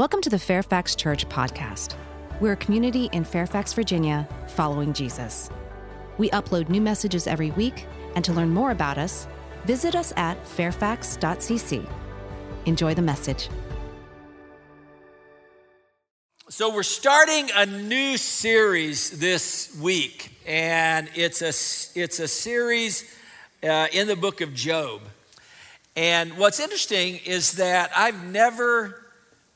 Welcome to the Fairfax Church podcast. We're a community in Fairfax, Virginia, following Jesus. We upload new messages every week, and to learn more about us, visit us at fairfax.cc. Enjoy the message. So, we're starting a new series this week, and it's a, it's a series uh, in the book of Job. And what's interesting is that I've never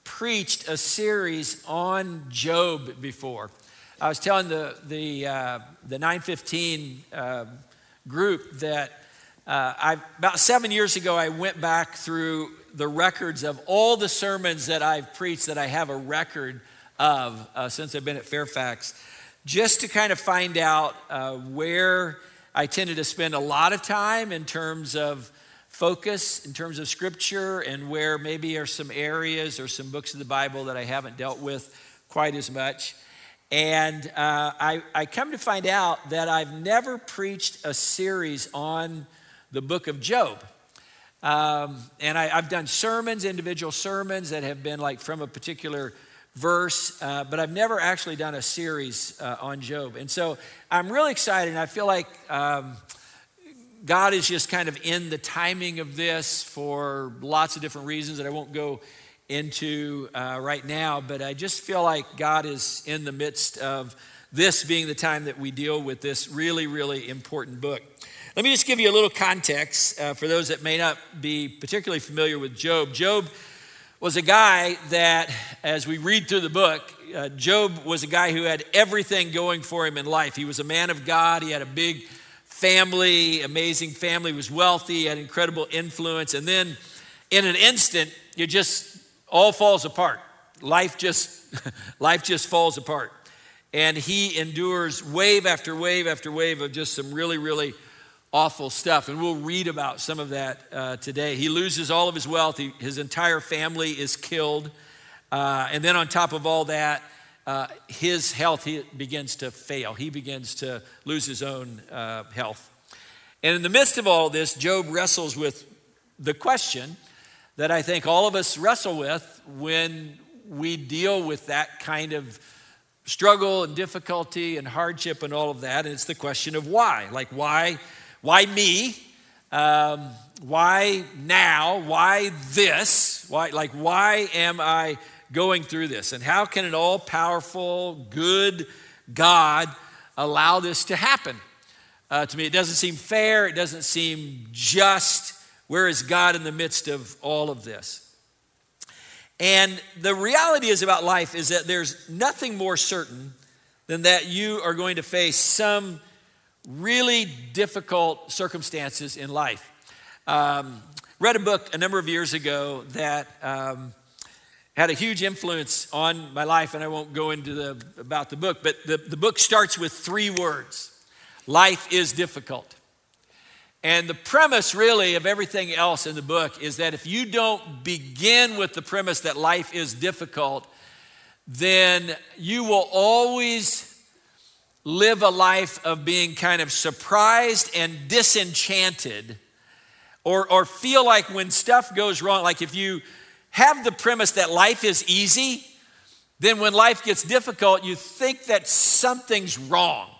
preached a series on Job before. I was telling the, the, uh, the 915 uh, group that uh, I, about seven years ago, I went back through the records of all the sermons that I've preached that I have a record of uh, since I've been at Fairfax, just to kind of find out uh, where I tended to spend a lot of time in terms of focus, in terms of scripture, and where maybe are some areas or some books of the Bible that I haven't dealt with quite as much. And uh, I, I come to find out that I've never preached a series on the book of Job. Um, and I, have done sermons, individual sermons that have been like from a particular verse, uh, but I've never actually done a series uh, on Job. And so I'm really excited, and I feel like um, God is just kind of in the timing of this for lots of different reasons that I won't go into uh, right now, but I just feel like God is in the midst of this being the time that we deal with this really, really important book. Let me just give you a little context uh, for those that may not be particularly familiar with Job. Job was a guy that, as we read through the book, uh, Job was a guy who had everything going for him in life. He was a man of God, he had a big family, amazing family, was wealthy, had incredible influence. And then in an instant, it just all falls apart. Life just, life just falls apart. And he endures wave after wave after wave of just some really, really awful stuff. And we'll read about some of that uh, today. He loses all of his wealth, he, his entire family is killed. Uh, and then on top of all that, uh, his health he begins to fail. He begins to lose his own uh, health. And in the midst of all this, Job wrestles with the question that I think all of us wrestle with when we deal with that kind of struggle and difficulty and hardship and all of that. And it's the question of why. Like, why? Why me? Um, why now? Why this? Why, like, why am I going through this? And how can an all powerful, good God allow this to happen? Uh, to me, it doesn't seem fair. It doesn't seem just. Where is God in the midst of all of this? And the reality is about life is that there's nothing more certain than that you are going to face some really difficult circumstances in life. Um, read a book a number of years ago that um, had a huge influence on my life, and I won't go into the about the book, but the, the book starts with three words: "Life is difficult." And the premise, really, of everything else in the book is that if you don't begin with the premise that life is difficult, then you will always live a life of being kind of surprised and disenchanted, or, or feel like when stuff goes wrong, like if you have the premise that life is easy, then when life gets difficult, you think that something's wrong.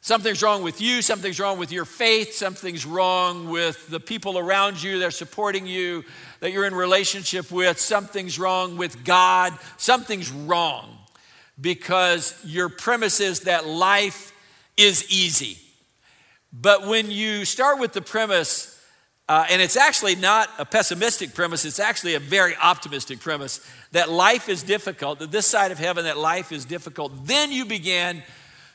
Something's wrong with you, something's wrong with your faith, something's wrong with the people around you that are supporting you, that you're in relationship with, something's wrong with God, something's wrong because your premise is that life is easy. But when you start with the premise, uh, and it's actually not a pessimistic premise, it's actually a very optimistic premise that life is difficult, that this side of heaven, that life is difficult, then you begin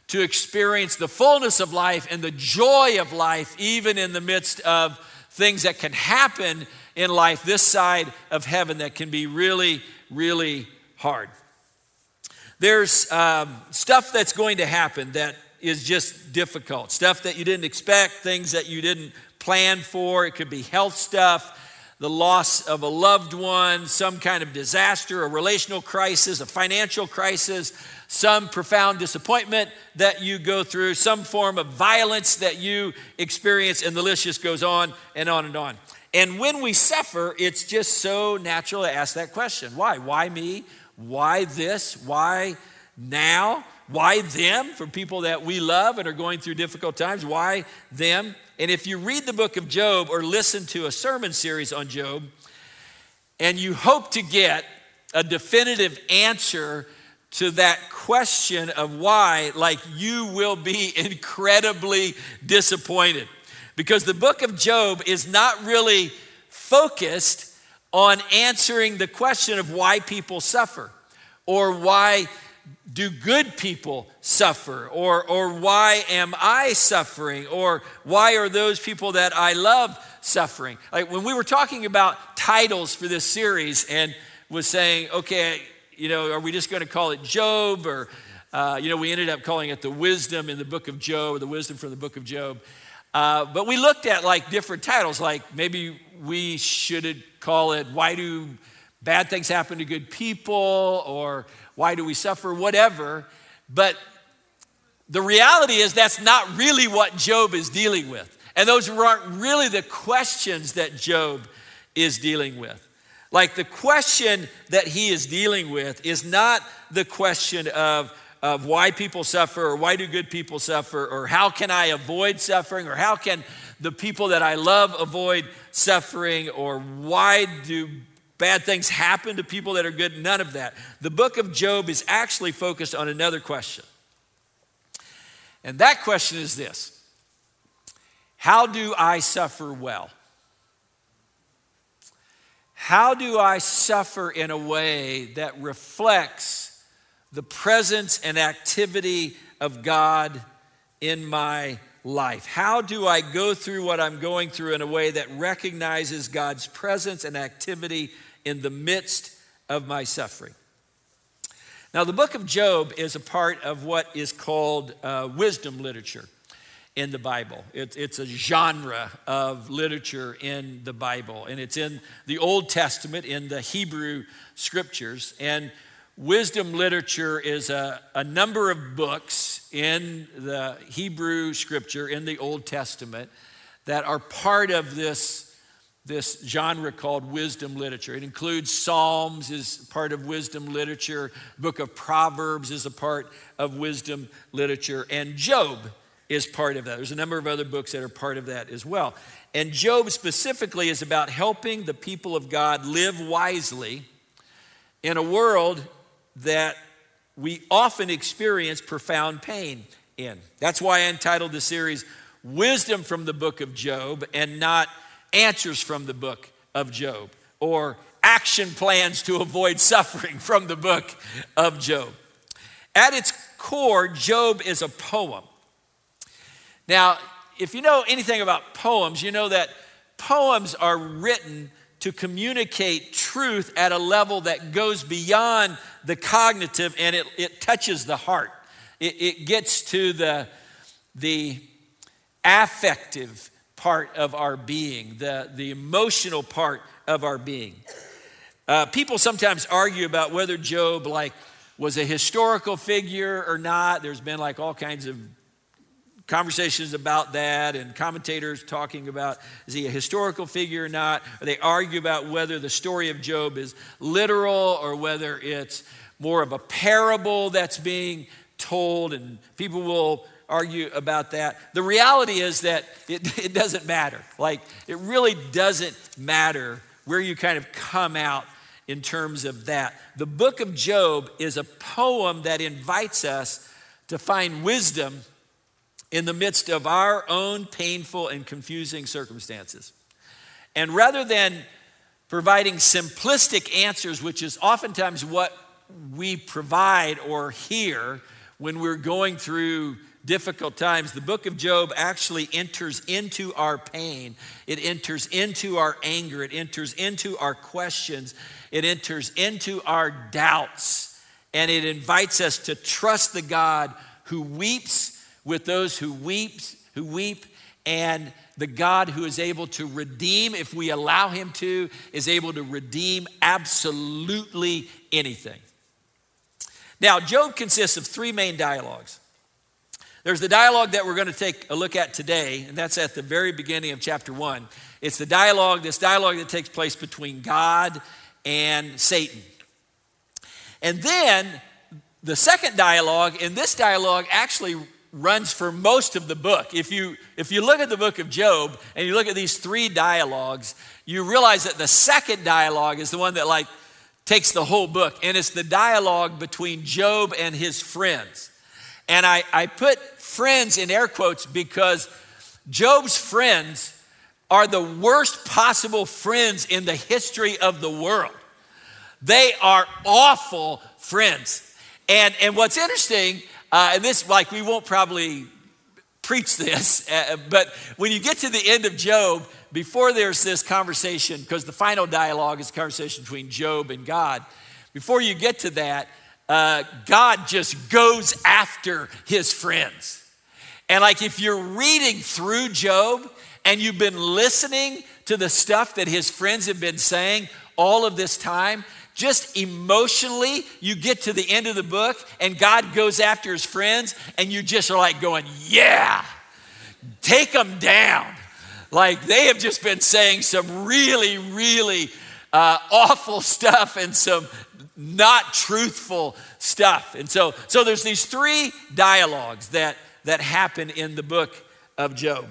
to experience the fullness of life and the joy of life, even in the midst of things that can happen in life this side of heaven that can be really, really hard. There's um, stuff that's going to happen that is just difficult, stuff that you didn't expect, things that you didn't plan for. It could be health stuff, the loss of a loved one, some kind of disaster, a relational crisis, a financial crisis, some profound disappointment that you go through, some form of violence that you experience, and the list just goes on and on and on. And when we suffer, it's just so natural to ask that question why? Why me? Why this? Why now? Why them? For people that we love and are going through difficult times, why them? And if you read the book of Job or listen to a sermon series on Job, and you hope to get a definitive answer to that question of why, like you will be incredibly disappointed. Because the book of Job is not really focused on answering the question of why people suffer or why do good people suffer or, or why am I suffering or why are those people that I love suffering? Like when we were talking about titles for this series and was saying, okay, you know, are we just going to call it Job or, uh, you know, we ended up calling it the wisdom in the book of Job, or the wisdom from the book of Job. Uh, but we looked at like different titles, like maybe we should call it Why Do Bad Things Happen to Good People or Why Do We Suffer, whatever. But the reality is that's not really what Job is dealing with. And those aren't really the questions that Job is dealing with. Like the question that he is dealing with is not the question of of why people suffer or why do good people suffer or how can I avoid suffering or how can the people that I love avoid suffering or why do bad things happen to people that are good. None of that. The book of Job is actually focused on another question. And that question is this How do I suffer well? How do I suffer in a way that reflects the presence and activity of God in my life? How do I go through what I'm going through in a way that recognizes God's presence and activity in the midst of my suffering? Now, the book of Job is a part of what is called uh, wisdom literature in the Bible. It, it's a genre of literature in the Bible, and it's in the Old Testament, in the Hebrew scriptures. And Wisdom literature is a, a number of books in the Hebrew scripture, in the Old Testament, that are part of this, this genre called wisdom literature. It includes Psalms is part of wisdom literature, book of Proverbs is a part of wisdom literature, and Job is part of that. There's a number of other books that are part of that as well. And Job specifically is about helping the people of God live wisely in a world that we often experience profound pain in. That's why I entitled the series Wisdom from the Book of Job and not Answers from the Book of Job or Action Plans to Avoid Suffering from the Book of Job. At its core, Job is a poem. Now, if you know anything about poems, you know that poems are written to communicate truth at a level that goes beyond the cognitive and it, it touches the heart. It, it gets to the, the affective part of our being, the, the emotional part of our being. Uh, people sometimes argue about whether Job like was a historical figure or not. There's been like all kinds of conversations about that and commentators talking about is he a historical figure or not. Or they argue about whether the story of Job is literal or whether it's more of a parable that's being told, and people will argue about that. The reality is that it, it doesn't matter. Like, it really doesn't matter where you kind of come out in terms of that. The book of Job is a poem that invites us to find wisdom in the midst of our own painful and confusing circumstances. And rather than providing simplistic answers, which is oftentimes what we provide or hear when we're going through difficult times, the book of Job actually enters into our pain. It enters into our anger. It enters into our questions. It enters into our doubts. And it invites us to trust the God who weeps with those who weeps, who weep, and the God who is able to redeem, if we allow him to, is able to redeem absolutely anything. Now, Job consists of three main dialogues. There's the dialogue that we're going to take a look at today, and that's at the very beginning of chapter one. It's the dialogue, this dialogue that takes place between God and Satan. And then the second dialogue, and this dialogue actually runs for most of the book. If you, if you look at the book of Job and you look at these three dialogues, you realize that the second dialogue is the one that like takes the whole book, and it's the dialogue between Job and his friends. And I, I put friends in air quotes because Job's friends are the worst possible friends in the history of the world. They are awful friends. And, and what's interesting, uh, and this, like, we won't probably preach this, uh, but when you get to the end of Job, before there's this conversation, because the final dialogue is a conversation between Job and God, before you get to that, uh, God just goes after his friends. And like if you're reading through Job and you've been listening to the stuff that his friends have been saying all of this time, just emotionally, you get to the end of the book and God goes after his friends, and you just are like going, Yeah, take them down. Like they have just been saying some really, really uh, awful stuff and some not truthful stuff. And so, so there's these three dialogues that, that happen in the book of Job.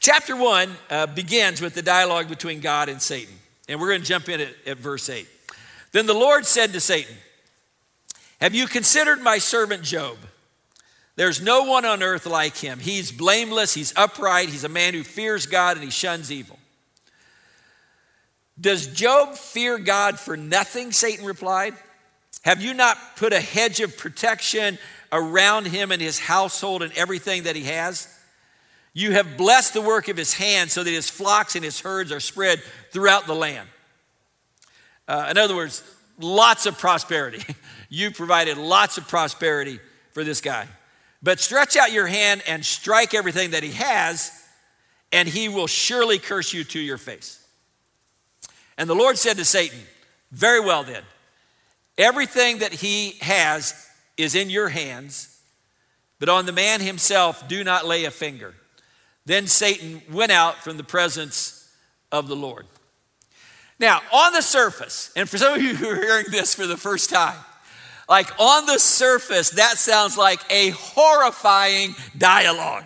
Chapter one uh, begins with the dialogue between God and Satan. And we're going to jump in at, at verse 8. Then the Lord said to Satan, Have you considered my servant Job? There's no one on earth like him. He's blameless, he's upright, he's a man who fears God and he shuns evil. Does Job fear God for nothing? Satan replied. Have you not put a hedge of protection around him and his household and everything that he has? You have blessed the work of his hands so that his flocks and his herds are spread throughout the land. Uh, in other words, lots of prosperity. you provided lots of prosperity for this guy. But stretch out your hand and strike everything that he has, and he will surely curse you to your face. And the Lord said to Satan, Very well then, everything that he has is in your hands, but on the man himself do not lay a finger. Then Satan went out from the presence of the Lord. Now, on the surface, and for some of you who are hearing this for the first time, like on the surface, that sounds like a horrifying dialogue.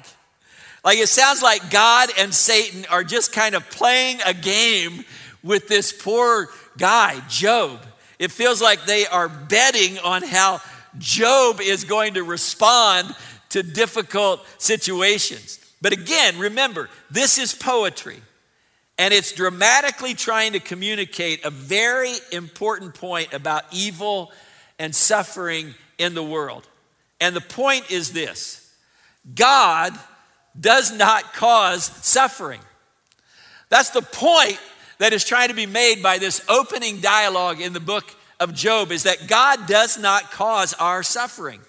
Like it sounds like God and Satan are just kind of playing a game with this poor guy, Job. It feels like they are betting on how Job is going to respond to difficult situations. But again, remember, this is poetry. And it's dramatically trying to communicate a very important point about evil and suffering in the world. And the point is this God does not cause suffering. That's the point that is trying to be made by this opening dialogue in the book of Job is that God does not cause our suffering.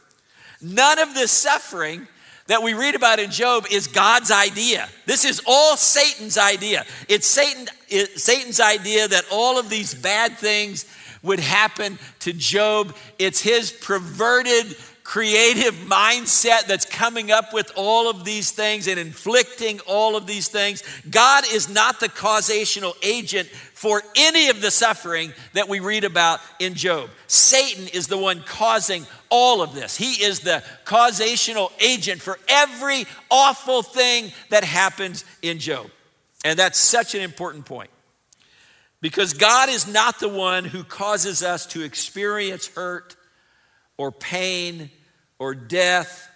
None of this suffering that we read about in Job is God's idea. This is all Satan's idea. It's Satan, Satan's idea that all of these bad things would happen to Job. It's his perverted, creative mindset that's coming up with all of these things and inflicting all of these things. God is not the causational agent for any of the suffering that we read about in Job. Satan is the one causing all of this. He is the causational agent for every awful thing that happens in Job. And that's such an important point. Because God is not the one who causes us to experience hurt or pain or death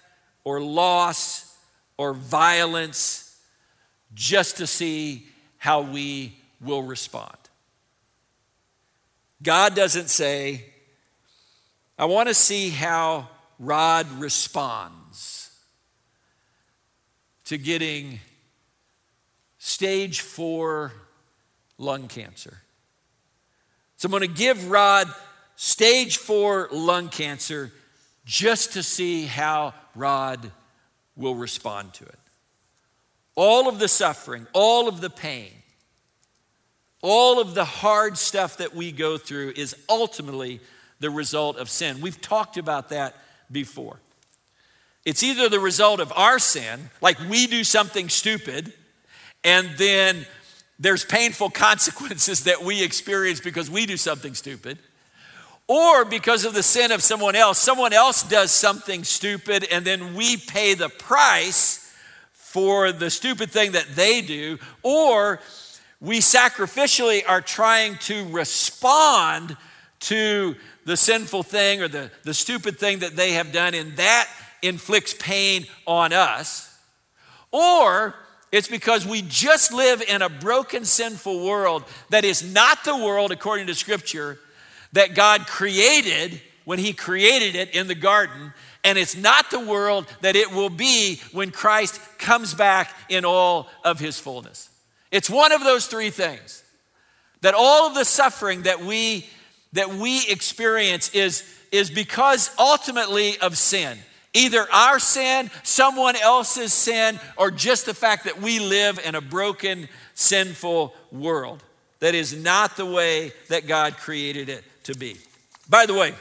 or loss or violence just to see how we will respond. God doesn't say, I want to see how Rod responds to getting stage four lung cancer. So I'm going to give Rod stage four lung cancer just to see how Rod will respond to it. All of the suffering, all of the pain, all of the hard stuff that we go through is ultimately the result of sin. We've talked about that before. It's either the result of our sin, like we do something stupid, and then there's painful consequences that we experience because we do something stupid, or because of the sin of someone else. Someone else does something stupid, and then we pay the price for the stupid thing that they do, or we sacrificially are trying to respond to the sinful thing or the, the stupid thing that they have done, and that inflicts pain on us. Or it's because we just live in a broken, sinful world that is not the world, according to Scripture, that God created when He created it in the garden. And it's not the world that it will be when Christ comes back in all of His fullness. It's one of those three things that all of the suffering that we that we experience is is because ultimately of sin. Either our sin, someone else's sin, or just the fact that we live in a broken, sinful world. That is not the way that God created it to be. By the way,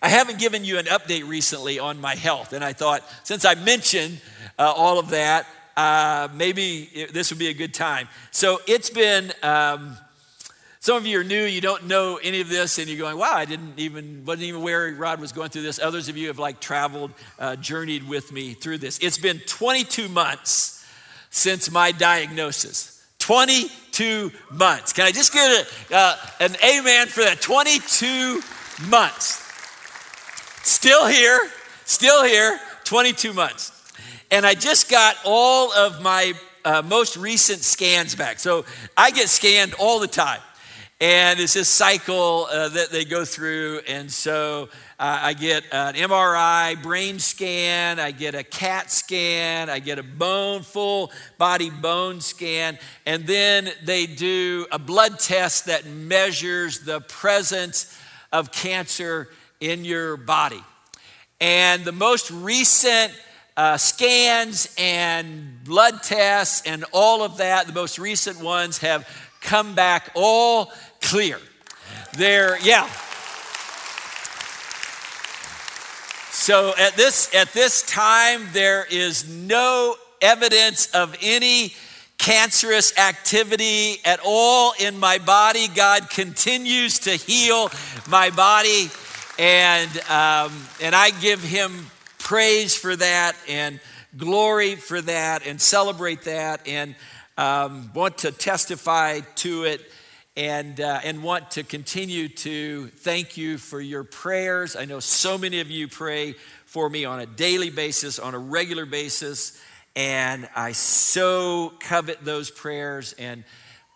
I haven't given you an update recently on my health, and I thought since I mentioned uh, all of that, uh, maybe this would be a good time. So it's been, um, some of you are new, you don't know any of this, and you're going, wow, I didn't even, wasn't even aware Rod was going through this. Others of you have like traveled, uh, journeyed with me through this. It's been 22 months since my diagnosis. 22 months. Can I just get a, uh, an amen for that? 22 months. Still here, still here, 22 months. And I just got all of my uh, most recent scans back. So I get scanned all the time. And it's this cycle uh, that they go through. And so uh, I get an MRI brain scan, I get a CAT scan, I get a bone, full body bone scan. And then they do a blood test that measures the presence of cancer in your body. And the most recent uh, scans and blood tests and all of that, the most recent ones have come back all clear. They're, yeah. So at this, at this time, there is no evidence of any cancerous activity at all in my body. God continues to heal my body, and, um, and I give him praise for that and glory for that and celebrate that and um, want to testify to it and, uh, and want to continue to thank you for your prayers. I know so many of you pray for me on a daily basis, on a regular basis, and I so covet those prayers and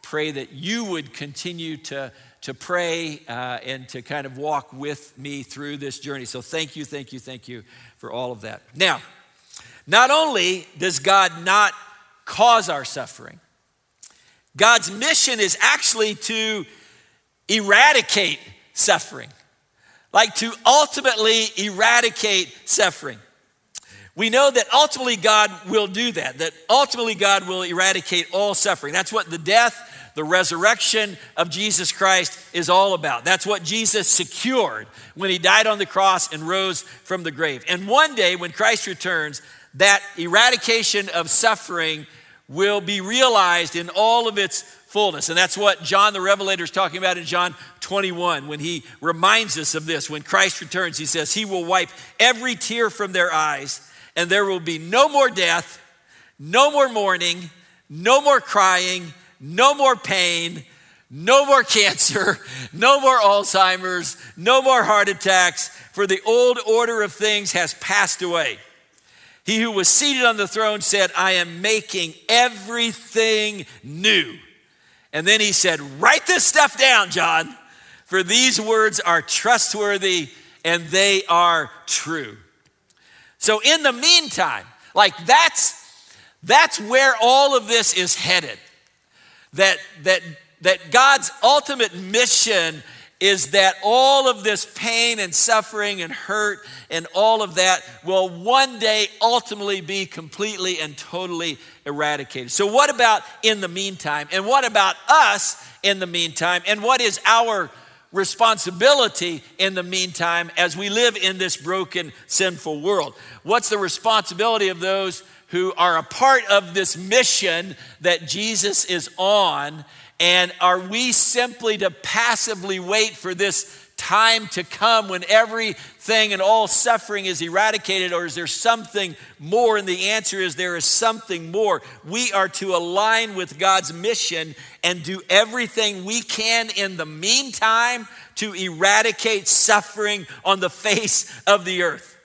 pray that you would continue to, to pray uh, and to kind of walk with me through this journey. So thank you, thank you, thank you for all of that. Now, not only does God not cause our suffering, God's mission is actually to eradicate suffering, like to ultimately eradicate suffering. We know that ultimately God will do that, that ultimately God will eradicate all suffering. That's what the death, the resurrection of Jesus Christ is all about. That's what Jesus secured when he died on the cross and rose from the grave. And one day, when Christ returns, that eradication of suffering will be realized in all of its fullness. And that's what John the Revelator is talking about in John 21 when he reminds us of this. When Christ returns, he says, He will wipe every tear from their eyes, and there will be no more death, no more mourning, no more crying no more pain, no more cancer, no more Alzheimer's, no more heart attacks, for the old order of things has passed away. He who was seated on the throne said, I am making everything new. And then he said, Write this stuff down, John, for these words are trustworthy and they are true. So, in the meantime, like that's that's where all of this is headed that, that, that God's ultimate mission is that all of this pain and suffering and hurt and all of that will one day ultimately be completely and totally eradicated. So, what about in the meantime? And what about us in the meantime? And what is our responsibility in the meantime as we live in this broken, sinful world? What's the responsibility of those who are a part of this mission that Jesus is on? And are we simply to passively wait for this time to come when everything and all suffering is eradicated, or is there something more? And the answer is there is something more. We are to align with God's mission and do everything we can in the meantime to eradicate suffering on the face of the earth.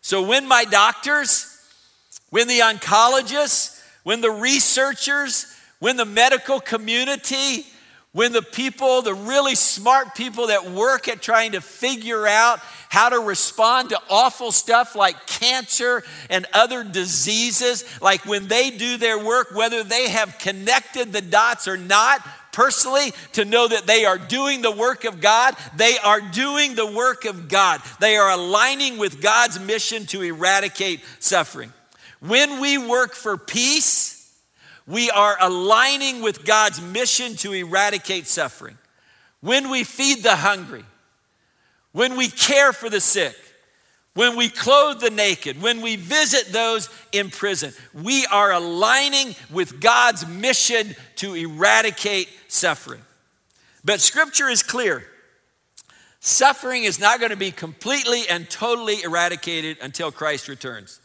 So when my doctors, when the oncologists, when the researchers, when the medical community, when the people, the really smart people that work at trying to figure out how to respond to awful stuff like cancer and other diseases, like when they do their work, whether they have connected the dots or not, personally, to know that they are doing the work of God, they are doing the work of God. They are aligning with God's mission to eradicate suffering. When we work for peace, we are aligning with God's mission to eradicate suffering. When we feed the hungry, when we care for the sick, when we clothe the naked, when we visit those in prison, we are aligning with God's mission to eradicate suffering. But scripture is clear suffering is not going to be completely and totally eradicated until Christ returns.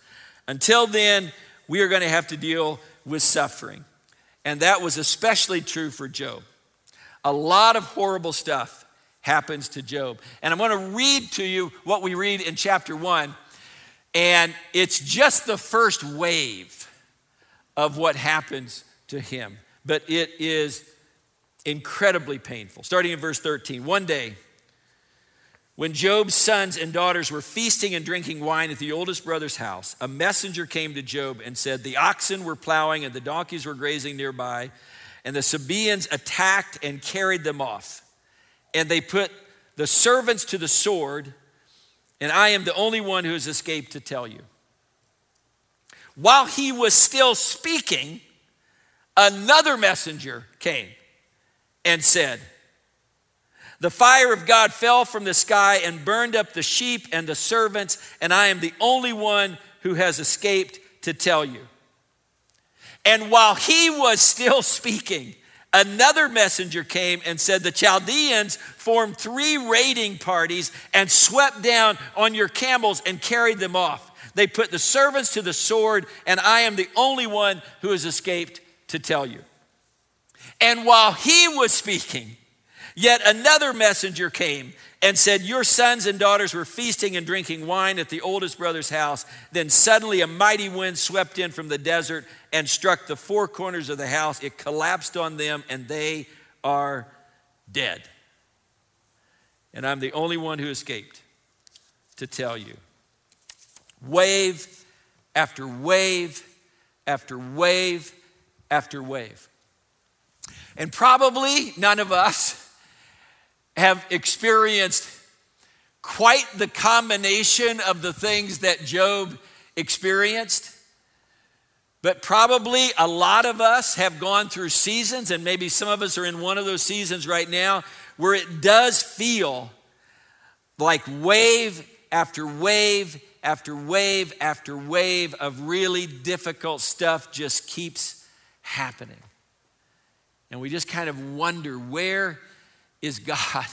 Until then, we are going to have to deal with suffering. And that was especially true for Job. A lot of horrible stuff happens to Job. And I'm going to read to you what we read in chapter one. And it's just the first wave of what happens to him. But it is incredibly painful. Starting in verse 13. One day, when Job's sons and daughters were feasting and drinking wine at the oldest brother's house, a messenger came to Job and said, The oxen were plowing and the donkeys were grazing nearby, and the Sabaeans attacked and carried them off. And they put the servants to the sword, and I am the only one who has escaped to tell you. While he was still speaking, another messenger came and said, the fire of God fell from the sky and burned up the sheep and the servants, and I am the only one who has escaped to tell you. And while he was still speaking, another messenger came and said, The Chaldeans formed three raiding parties and swept down on your camels and carried them off. They put the servants to the sword, and I am the only one who has escaped to tell you. And while he was speaking, Yet another messenger came and said, Your sons and daughters were feasting and drinking wine at the oldest brother's house. Then suddenly a mighty wind swept in from the desert and struck the four corners of the house. It collapsed on them, and they are dead. And I'm the only one who escaped to tell you. Wave after wave after wave after wave. And probably none of us have experienced quite the combination of the things that Job experienced. But probably a lot of us have gone through seasons, and maybe some of us are in one of those seasons right now, where it does feel like wave after wave after wave after wave of really difficult stuff just keeps happening. And we just kind of wonder where is God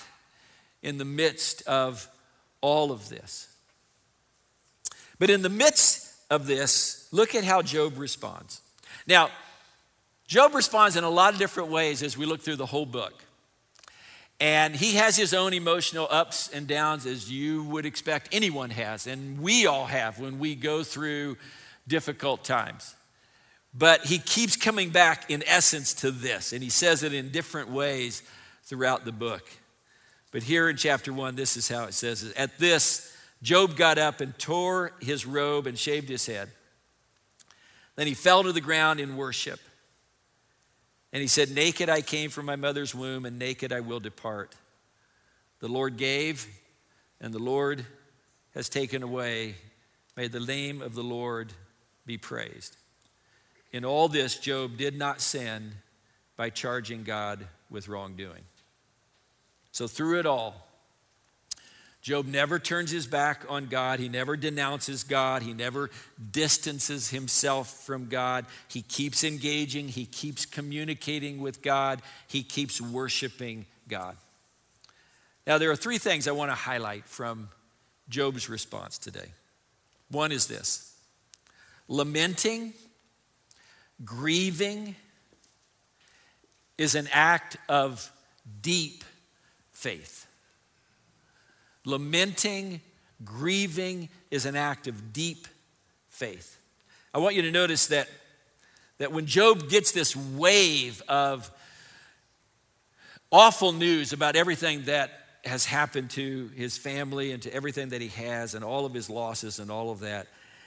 in the midst of all of this. But in the midst of this, look at how Job responds. Now, Job responds in a lot of different ways as we look through the whole book. And he has his own emotional ups and downs, as you would expect anyone has, and we all have when we go through difficult times. But he keeps coming back, in essence, to this, and he says it in different ways throughout the book. But here in chapter one, this is how it says At this, Job got up and tore his robe and shaved his head. Then he fell to the ground in worship. And he said, Naked I came from my mother's womb, and naked I will depart. The Lord gave, and the Lord has taken away. May the name of the Lord be praised. In all this, Job did not sin by charging God with wrongdoing. So, through it all, Job never turns his back on God. He never denounces God. He never distances himself from God. He keeps engaging. He keeps communicating with God. He keeps worshiping God. Now, there are three things I want to highlight from Job's response today. One is this lamenting, grieving is an act of deep faith. Lamenting, grieving is an act of deep faith. I want you to notice that, that when Job gets this wave of awful news about everything that has happened to his family and to everything that he has and all of his losses and all of that,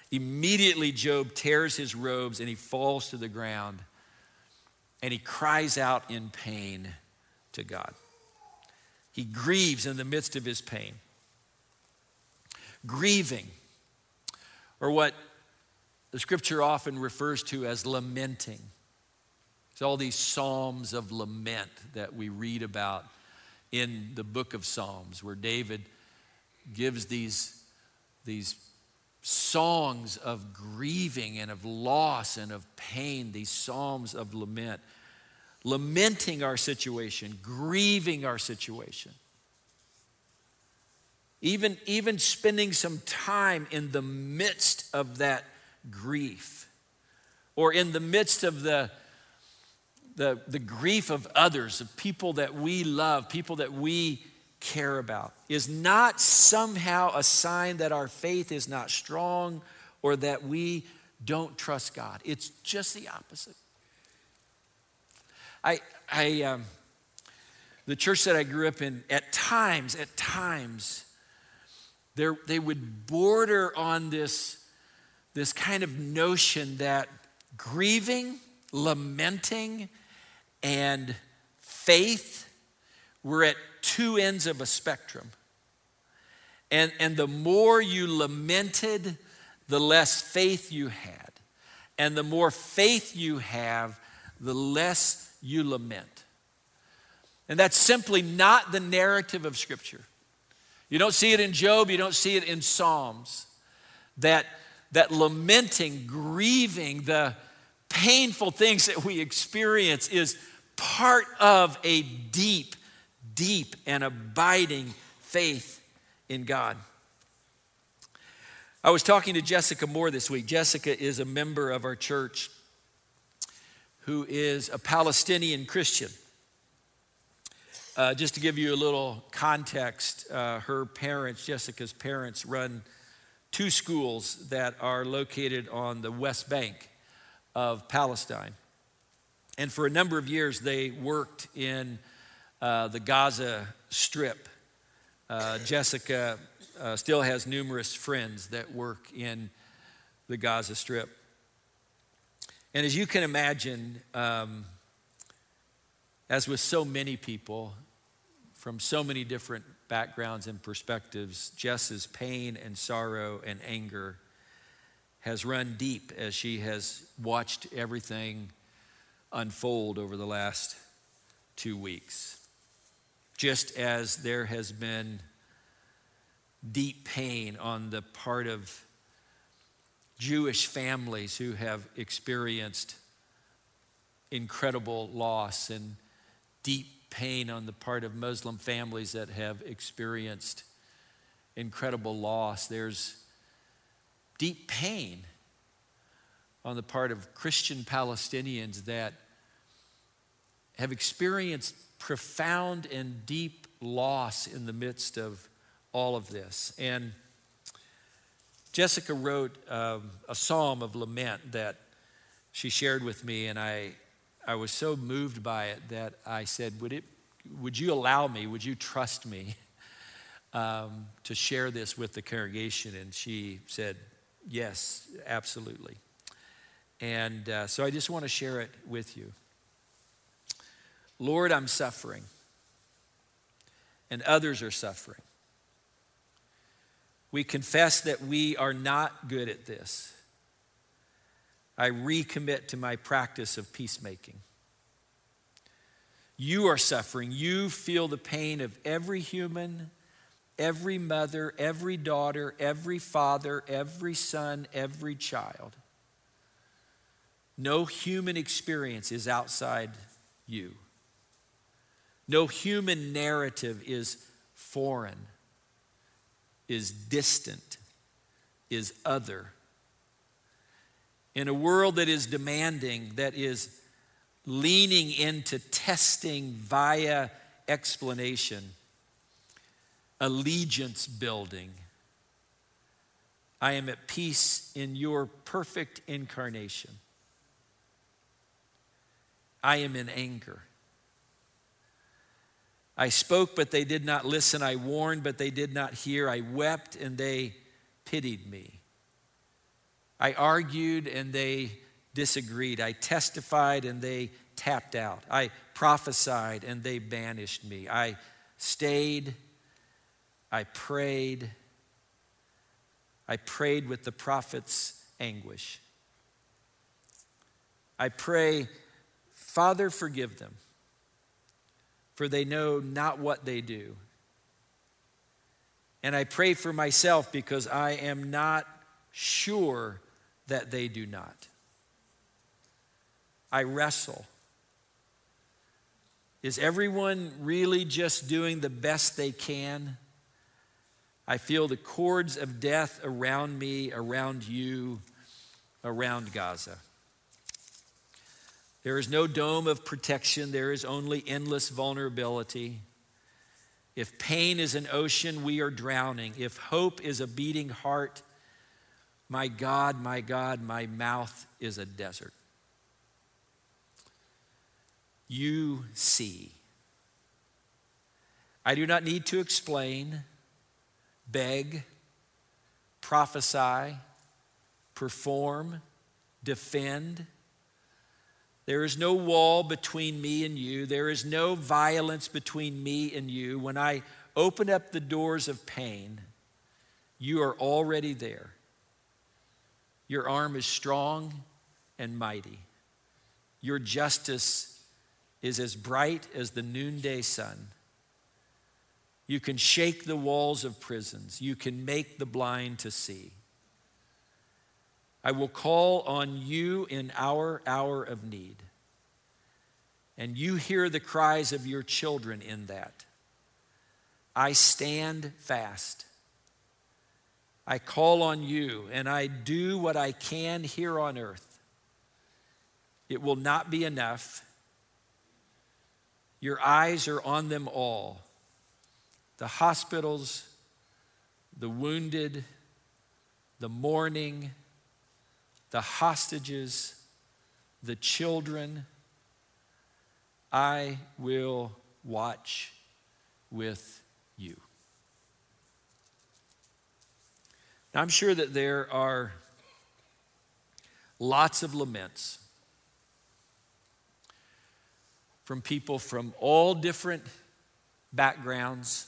immediately Job tears his robes and he falls to the ground and he cries out in pain to God. He grieves in the midst of his pain grieving, or what the scripture often refers to as lamenting. It's all these psalms of lament that we read about in the book of Psalms, where David gives these, these songs of grieving and of loss and of pain, these psalms of lament, lamenting our situation, grieving our situation. Even, even spending some time in the midst of that grief or in the midst of the, the, the grief of others, of people that we love, people that we care about, is not somehow a sign that our faith is not strong or that we don't trust God. It's just the opposite. I, I, um, the church that I grew up in, at times, at times, they're, they would border on this, this kind of notion that grieving, lamenting, and faith were at two ends of a spectrum. And, and the more you lamented, the less faith you had. And the more faith you have, the less you lament. And that's simply not the narrative of Scripture. You don't see it in Job, you don't see it in Psalms. That, that lamenting, grieving, the painful things that we experience is part of a deep, deep and abiding faith in God. I was talking to Jessica Moore this week. Jessica is a member of our church who is a Palestinian Christian. Uh, just to give you a little context, uh, her parents, Jessica's parents, run two schools that are located on the West Bank of Palestine. And for a number of years, they worked in uh, the Gaza Strip. Uh, Jessica uh, still has numerous friends that work in the Gaza Strip. And as you can imagine, um, as with so many people from so many different backgrounds and perspectives, Jess's pain and sorrow and anger has run deep as she has watched everything unfold over the last two weeks. Just as there has been deep pain on the part of Jewish families who have experienced incredible loss and deep pain on the part of Muslim families that have experienced incredible loss. There's deep pain on the part of Christian Palestinians that have experienced profound and deep loss in the midst of all of this. And Jessica wrote um, a psalm of lament that she shared with me, and I, I was so moved by it that I said, Would, it, would you allow me, would you trust me um, to share this with the congregation? And she said, Yes, absolutely. And uh, so I just want to share it with you. Lord, I'm suffering, and others are suffering. We confess that we are not good at this. I recommit to my practice of peacemaking. You are suffering. You feel the pain of every human, every mother, every daughter, every father, every son, every child. No human experience is outside you. No human narrative is foreign, is distant, is other. In a world that is demanding, that is leaning into testing via explanation, allegiance building. I am at peace in your perfect incarnation. I am in anger. I spoke, but they did not listen. I warned, but they did not hear. I wept, and they pitied me. I argued, and they disagreed. I testified and they tapped out. I prophesied and they banished me. I stayed. I prayed. I prayed with the prophet's anguish. I pray, Father, forgive them, for they know not what they do. And I pray for myself because I am not sure that they do not. I wrestle. Is everyone really just doing the best they can? I feel the cords of death around me, around you, around Gaza. There is no dome of protection, there is only endless vulnerability. If pain is an ocean, we are drowning. If hope is a beating heart, my God, my God, my mouth is a desert you see. I do not need to explain, beg, prophesy, perform, defend. There is no wall between me and you. There is no violence between me and you. When I open up the doors of pain, you are already there. Your arm is strong and mighty. Your justice is as bright as the noonday sun. You can shake the walls of prisons. You can make the blind to see. I will call on you in our hour of need. And you hear the cries of your children in that. I stand fast. I call on you and I do what I can here on earth. It will not be enough. Your eyes are on them all the hospitals, the wounded, the mourning, the hostages, the children. I will watch with you. Now, I'm sure that there are lots of laments from people from all different backgrounds,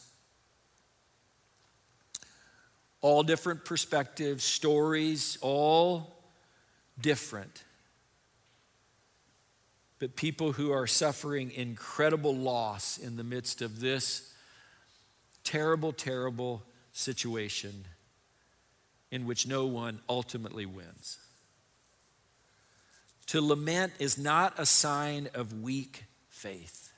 all different perspectives, stories, all different. But people who are suffering incredible loss in the midst of this terrible, terrible situation in which no one ultimately wins. To lament is not a sign of weak faith.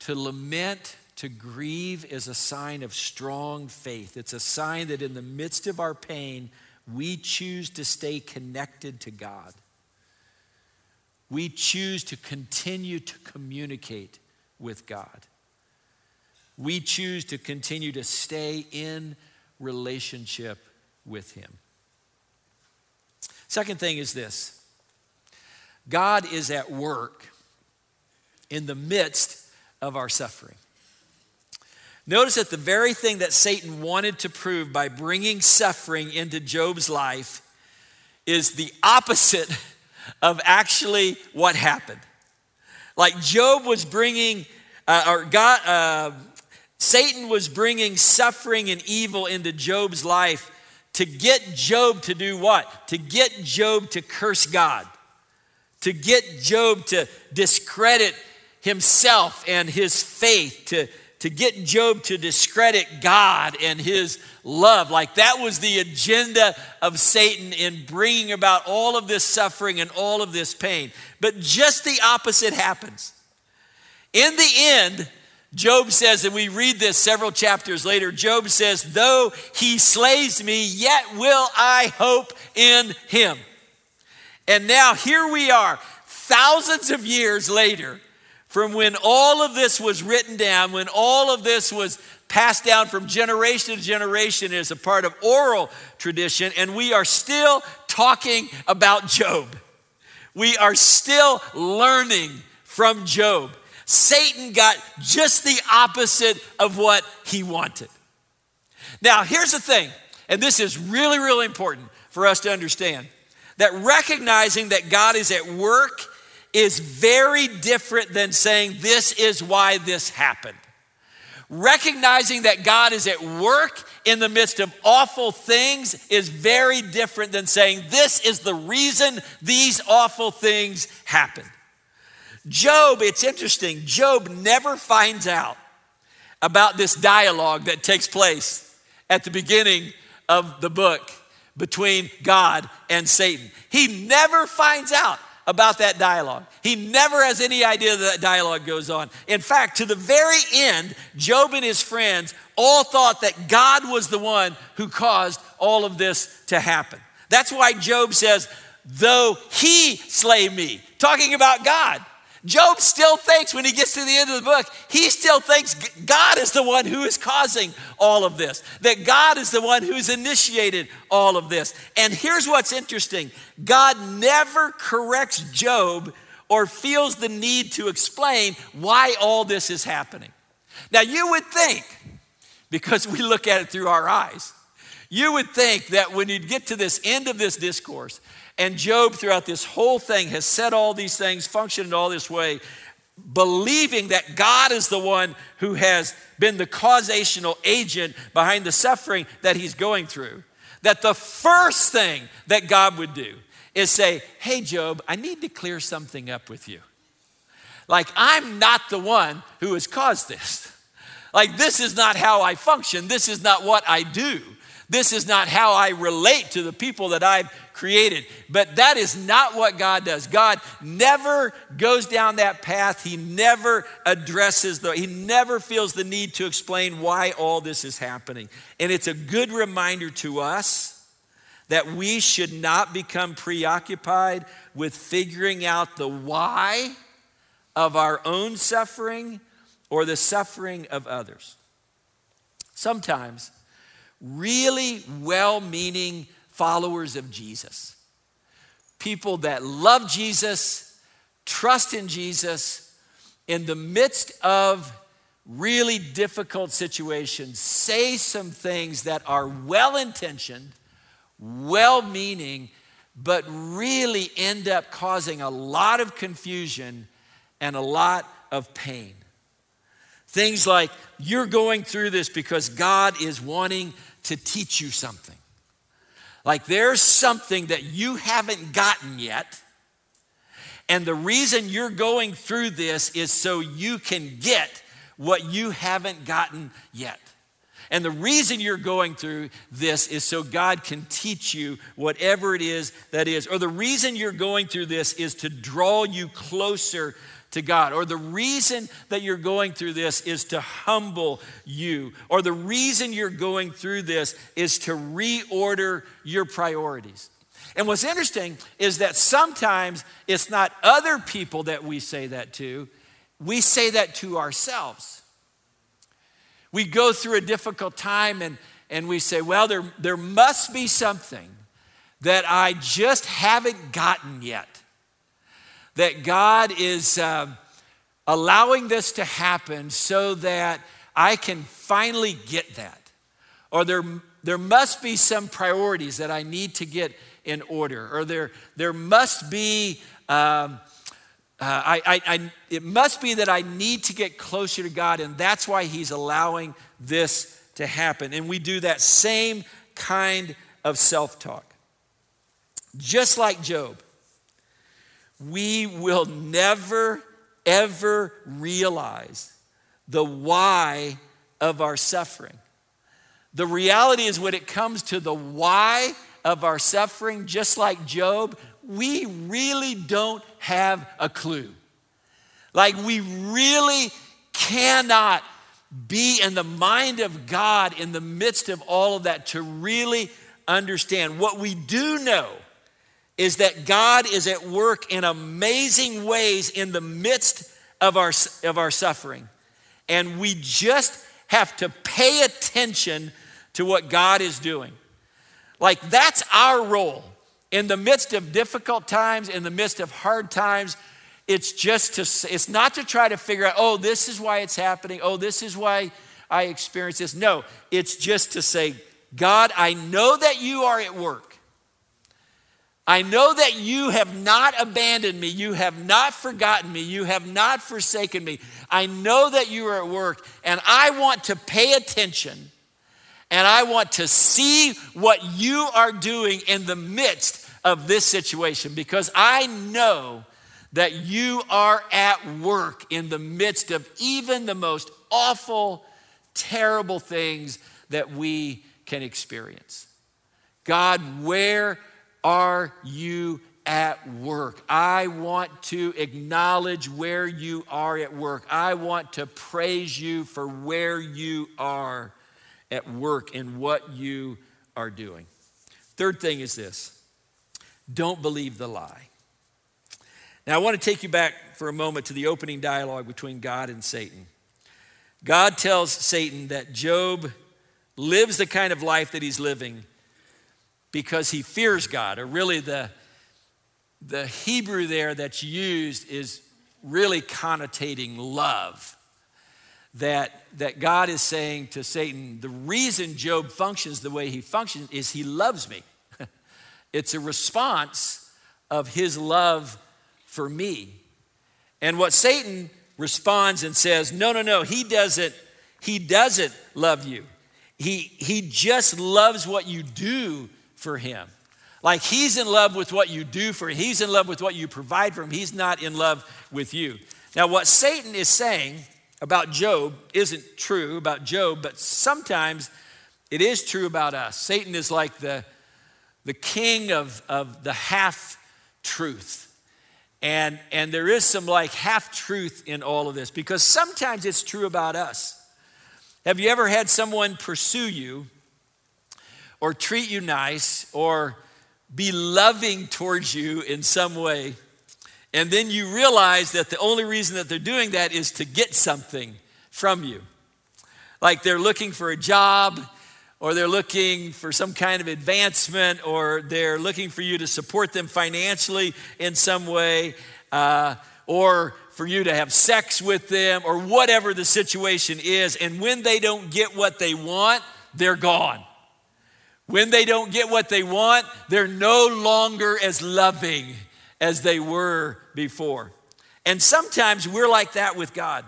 To lament, to grieve is a sign of strong faith. It's a sign that in the midst of our pain, we choose to stay connected to God. We choose to continue to communicate with God. We choose to continue to stay in relationship with Him. Second thing is this God is at work in the midst of our suffering. Notice that the very thing that Satan wanted to prove by bringing suffering into Job's life is the opposite of actually what happened. Like Job was bringing, uh, or God, uh, Satan was bringing suffering and evil into Job's life to get Job to do what? To get Job to curse God to get Job to discredit himself and his faith, to, to get Job to discredit God and his love. Like that was the agenda of Satan in bringing about all of this suffering and all of this pain. But just the opposite happens. In the end, Job says, and we read this several chapters later, Job says, Though he slays me, yet will I hope in him. And now here we are, thousands of years later, from when all of this was written down, when all of this was passed down from generation to generation as a part of oral tradition, and we are still talking about Job. We are still learning from Job. Satan got just the opposite of what he wanted. Now, here's the thing, and this is really, really important for us to understand that recognizing that God is at work is very different than saying, This is why this happened. Recognizing that God is at work in the midst of awful things is very different than saying, This is the reason these awful things happened. Job, it's interesting, Job never finds out about this dialogue that takes place at the beginning of the book between God and Satan. He never finds out about that dialogue. He never has any idea that, that dialogue goes on. In fact, to the very end, Job and his friends all thought that God was the one who caused all of this to happen. That's why Job says, though he slay me, talking about God. Job still thinks, when he gets to the end of the book, he still thinks God is the one who is causing all of this, that God is the one who's initiated all of this. And here's what's interesting God never corrects Job or feels the need to explain why all this is happening. Now, you would think, because we look at it through our eyes, you would think that when you get to this end of this discourse, and Job, throughout this whole thing, has said all these things, functioned all this way, believing that God is the one who has been the causational agent behind the suffering that he's going through. That the first thing that God would do is say, Hey, Job, I need to clear something up with you. Like, I'm not the one who has caused this. Like, this is not how I function. This is not what I do. This is not how I relate to the people that I've created. But that is not what God does. God never goes down that path. He never addresses the, he never feels the need to explain why all this is happening. And it's a good reminder to us that we should not become preoccupied with figuring out the why of our own suffering or the suffering of others. Sometimes really well meaning followers of Jesus. People that love Jesus, trust in Jesus, in the midst of really difficult situations, say some things that are well intentioned, well meaning, but really end up causing a lot of confusion and a lot of pain. Things like, you're going through this because God is wanting to teach you something. Like there's something that you haven't gotten yet. And the reason you're going through this is so you can get what you haven't gotten yet. And the reason you're going through this is so God can teach you whatever it is that is. Or the reason you're going through this is to draw you closer to God. Or the reason that you're going through this is to humble you. Or the reason you're going through this is to reorder your priorities. And what's interesting is that sometimes it's not other people that we say that to, we say that to ourselves. We go through a difficult time and, and we say, well, there, there must be something that I just haven't gotten yet that God is uh, allowing this to happen so that I can finally get that. Or there, there must be some priorities that I need to get in order. Or there, there must be, um, uh, I, I, I, it must be that I need to get closer to God, and that's why He's allowing this to happen. And we do that same kind of self talk. Just like Job, we will never, ever realize the why of our suffering. The reality is, when it comes to the why of our suffering, just like Job, we really don't have a clue. Like, we really cannot be in the mind of God in the midst of all of that to really understand. What we do know is that God is at work in amazing ways in the midst of our, of our suffering. And we just have to pay attention to what God is doing. Like, that's our role. In the midst of difficult times, in the midst of hard times, it's just to, it's not to try to figure out, oh, this is why it's happening. Oh, this is why I experience this. No, it's just to say, God, I know that you are at work. I know that you have not abandoned me. You have not forgotten me. You have not forsaken me. I know that you are at work, and I want to pay attention and I want to see what you are doing in the midst of this situation because I know that you are at work in the midst of even the most awful, terrible things that we can experience. God, where are you at work? I want to acknowledge where you are at work. I want to praise you for where you are at work and what you are doing. Third thing is this don't believe the lie. Now, I want to take you back for a moment to the opening dialogue between God and Satan. God tells Satan that Job lives the kind of life that he's living because he fears God, or really the, the Hebrew there that's used is really connotating love. That, that God is saying to Satan, the reason Job functions the way he functions is he loves me. it's a response of his love for me. And what Satan responds and says, no, no, no, he doesn't, he doesn't love you. He, he just loves what you do for him. Like he's in love with what you do for him. He's in love with what you provide for him. He's not in love with you. Now, what Satan is saying about Job isn't true about Job, but sometimes it is true about us. Satan is like the, the king of, of the half truth. And, and there is some like half truth in all of this because sometimes it's true about us. Have you ever had someone pursue you or treat you nice or be loving towards you in some way? And then you realize that the only reason that they're doing that is to get something from you. Like they're looking for a job or they're looking for some kind of advancement, or they're looking for you to support them financially in some way, uh, or for you to have sex with them, or whatever the situation is. And when they don't get what they want, they're gone. When they don't get what they want, they're no longer as loving as they were before. And sometimes we're like that with God.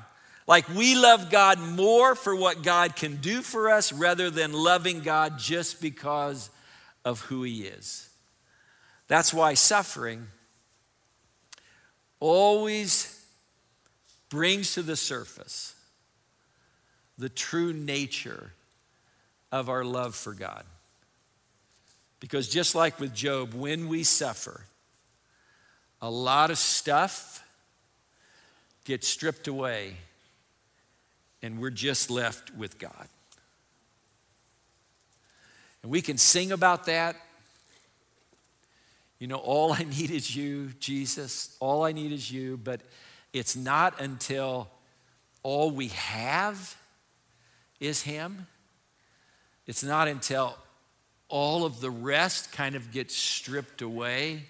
Like we love God more for what God can do for us rather than loving God just because of who He is. That's why suffering always brings to the surface the true nature of our love for God. Because just like with Job, when we suffer, a lot of stuff gets stripped away and we're just left with God. And we can sing about that. You know, all I need is you, Jesus. All I need is you. But it's not until all we have is Him. It's not until all of the rest kind of gets stripped away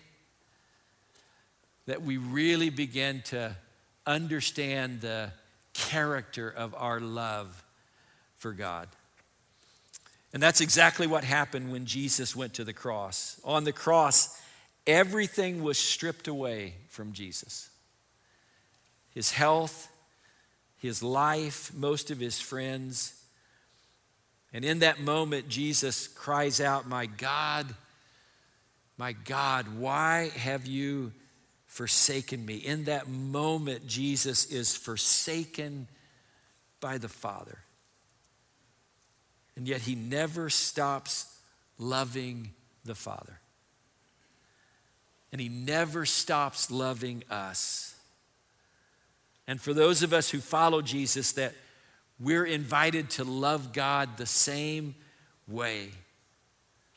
that we really begin to understand the character of our love for God. And that's exactly what happened when Jesus went to the cross. On the cross, everything was stripped away from Jesus his health, his life, most of his friends. And in that moment, Jesus cries out, My God, my God, why have you forsaken me. In that moment, Jesus is forsaken by the Father. And yet he never stops loving the Father. And he never stops loving us. And for those of us who follow Jesus, that we're invited to love God the same way.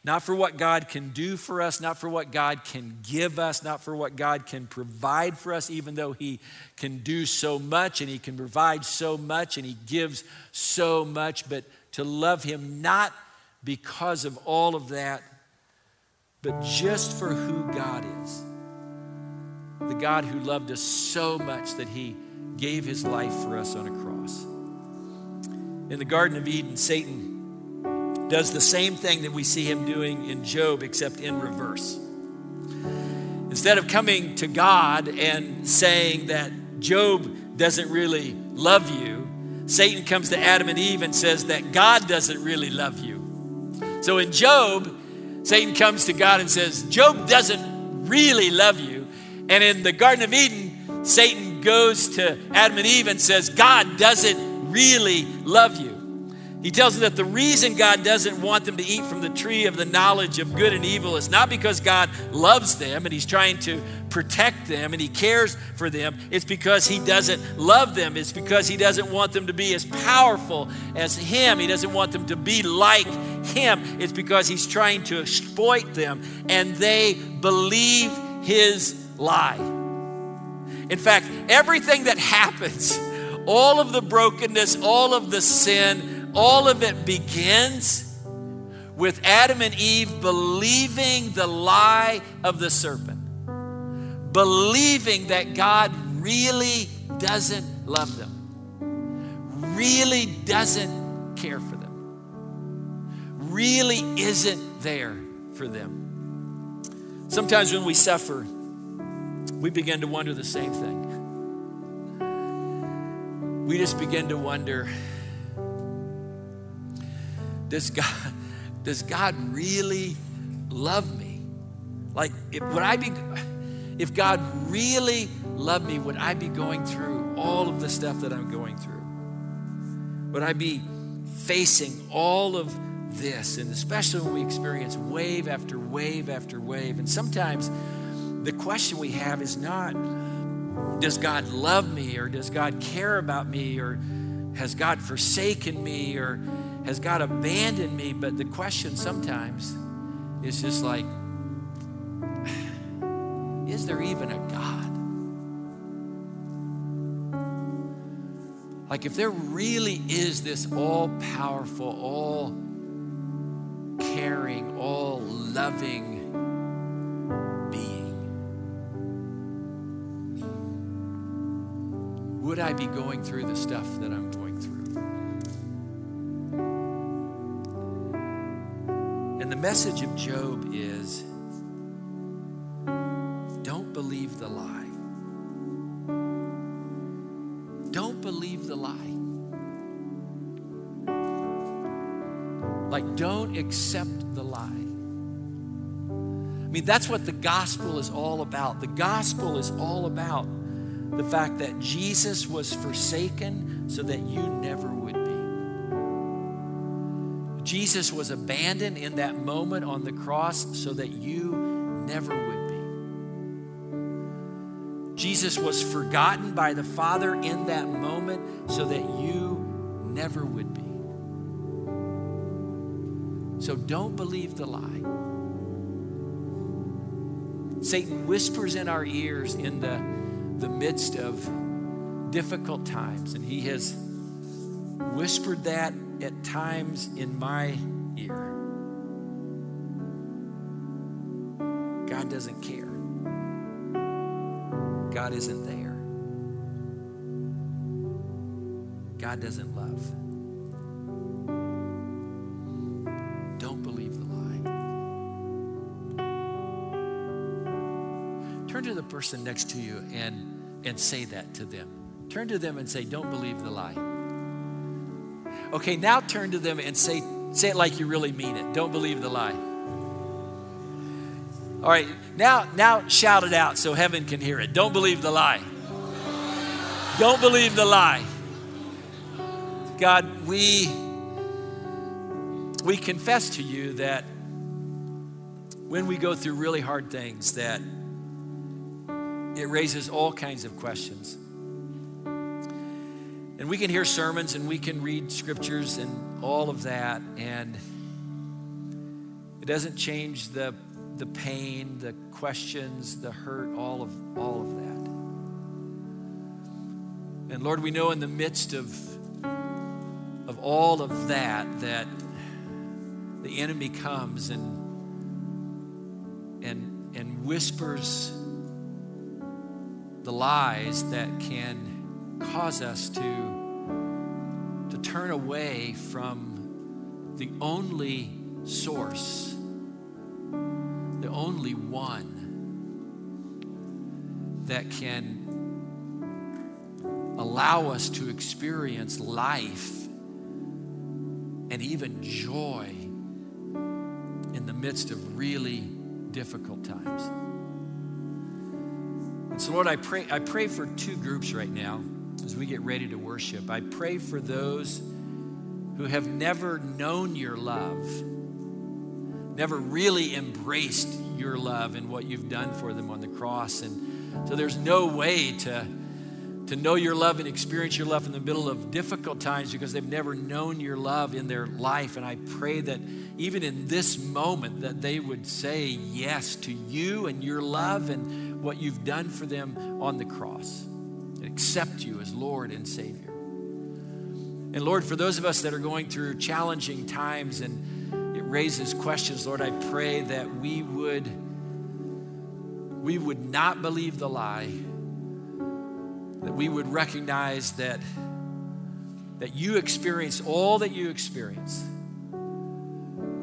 Not for what God can do for us, not for what God can give us, not for what God can provide for us, even though He can do so much and He can provide so much and He gives so much, but to love Him not because of all of that, but just for who God is. The God who loved us so much that He gave His life for us on a cross. In the Garden of Eden, Satan does the same thing that we see him doing in Job, except in reverse. Instead of coming to God and saying that Job doesn't really love you, Satan comes to Adam and Eve and says that God doesn't really love you. So in Job, Satan comes to God and says, Job doesn't really love you. And in the Garden of Eden, Satan goes to Adam and Eve and says, God doesn't really love you. He tells them that the reason God doesn't want them to eat from the tree of the knowledge of good and evil is not because God loves them and He's trying to protect them and He cares for them. It's because He doesn't love them. It's because He doesn't want them to be as powerful as Him. He doesn't want them to be like Him. It's because He's trying to exploit them and they believe His lie. In fact, everything that happens, all of the brokenness, all of the sin, all of it begins with Adam and Eve believing the lie of the serpent, believing that God really doesn't love them, really doesn't care for them, really isn't there for them. Sometimes when we suffer, we begin to wonder the same thing. We just begin to wonder does God, does God really love me? Like, if, would I be, if God really loved me, would I be going through all of the stuff that I'm going through? Would I be facing all of this? And especially when we experience wave after wave after wave. And sometimes the question we have is not, does God love me or does God care about me or has God forsaken me or has God abandoned me? But the question sometimes is just like, is there even a God? Like, if there really is this all powerful, all caring, all loving would I be going through the stuff that I'm going through? And the message of Job is don't believe the lie. Don't believe the lie. Like, don't accept the lie. I mean, that's what the gospel is all about. The gospel is all about the fact that Jesus was forsaken so that you never would be. Jesus was abandoned in that moment on the cross so that you never would be. Jesus was forgotten by the Father in that moment so that you never would be. So don't believe the lie. Satan whispers in our ears in the, the midst of difficult times, and he has whispered that at times in my ear. God doesn't care. God isn't there. God doesn't love. Person next to you and, and say that to them. Turn to them and say, Don't believe the lie. Okay, now turn to them and say, say it like you really mean it. Don't believe the lie. All right, now, now shout it out so heaven can hear it. Don't believe the lie. Don't believe the lie. God, we, we confess to you that when we go through really hard things, that it raises all kinds of questions. And we can hear sermons and we can read scriptures and all of that, and it doesn't change the the pain, the questions, the hurt, all of, all of that. And Lord, we know in the midst of, of all of that, that the enemy comes and, and, and whispers the lies that can cause us to, to turn away from the only source the only one that can allow us to experience life and even joy in the midst of really difficult times. And so, Lord, I pray, I pray for two groups right now as we get ready to worship. I pray for those who have never known your love never really embraced your love and what you've done for them on the cross. And so there's no way to, to know your love and experience your love in the middle of difficult times because they've never known your love in their life. And I pray that even in this moment that they would say yes to you and your love and what you've done for them on the cross and accept you as Lord and Savior. And Lord, for those of us that are going through challenging times and it raises questions, Lord, I pray that we would we would not believe the lie. That we would recognize that that you experience all that you experience.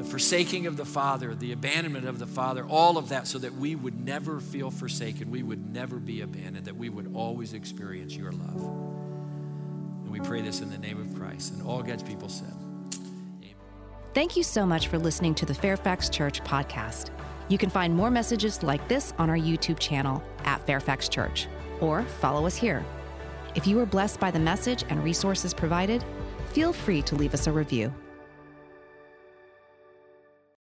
The forsaking of the Father, the abandonment of the Father, all of that, so that we would never feel forsaken, we would never be abandoned, that we would always experience your love. And we pray this in the name of Christ. And all God's people said. Amen. Thank you so much for listening to the Fairfax Church podcast. You can find more messages like this on our YouTube channel at Fairfax Church or follow us here. If you were blessed by the message and resources provided, feel free to leave us a review.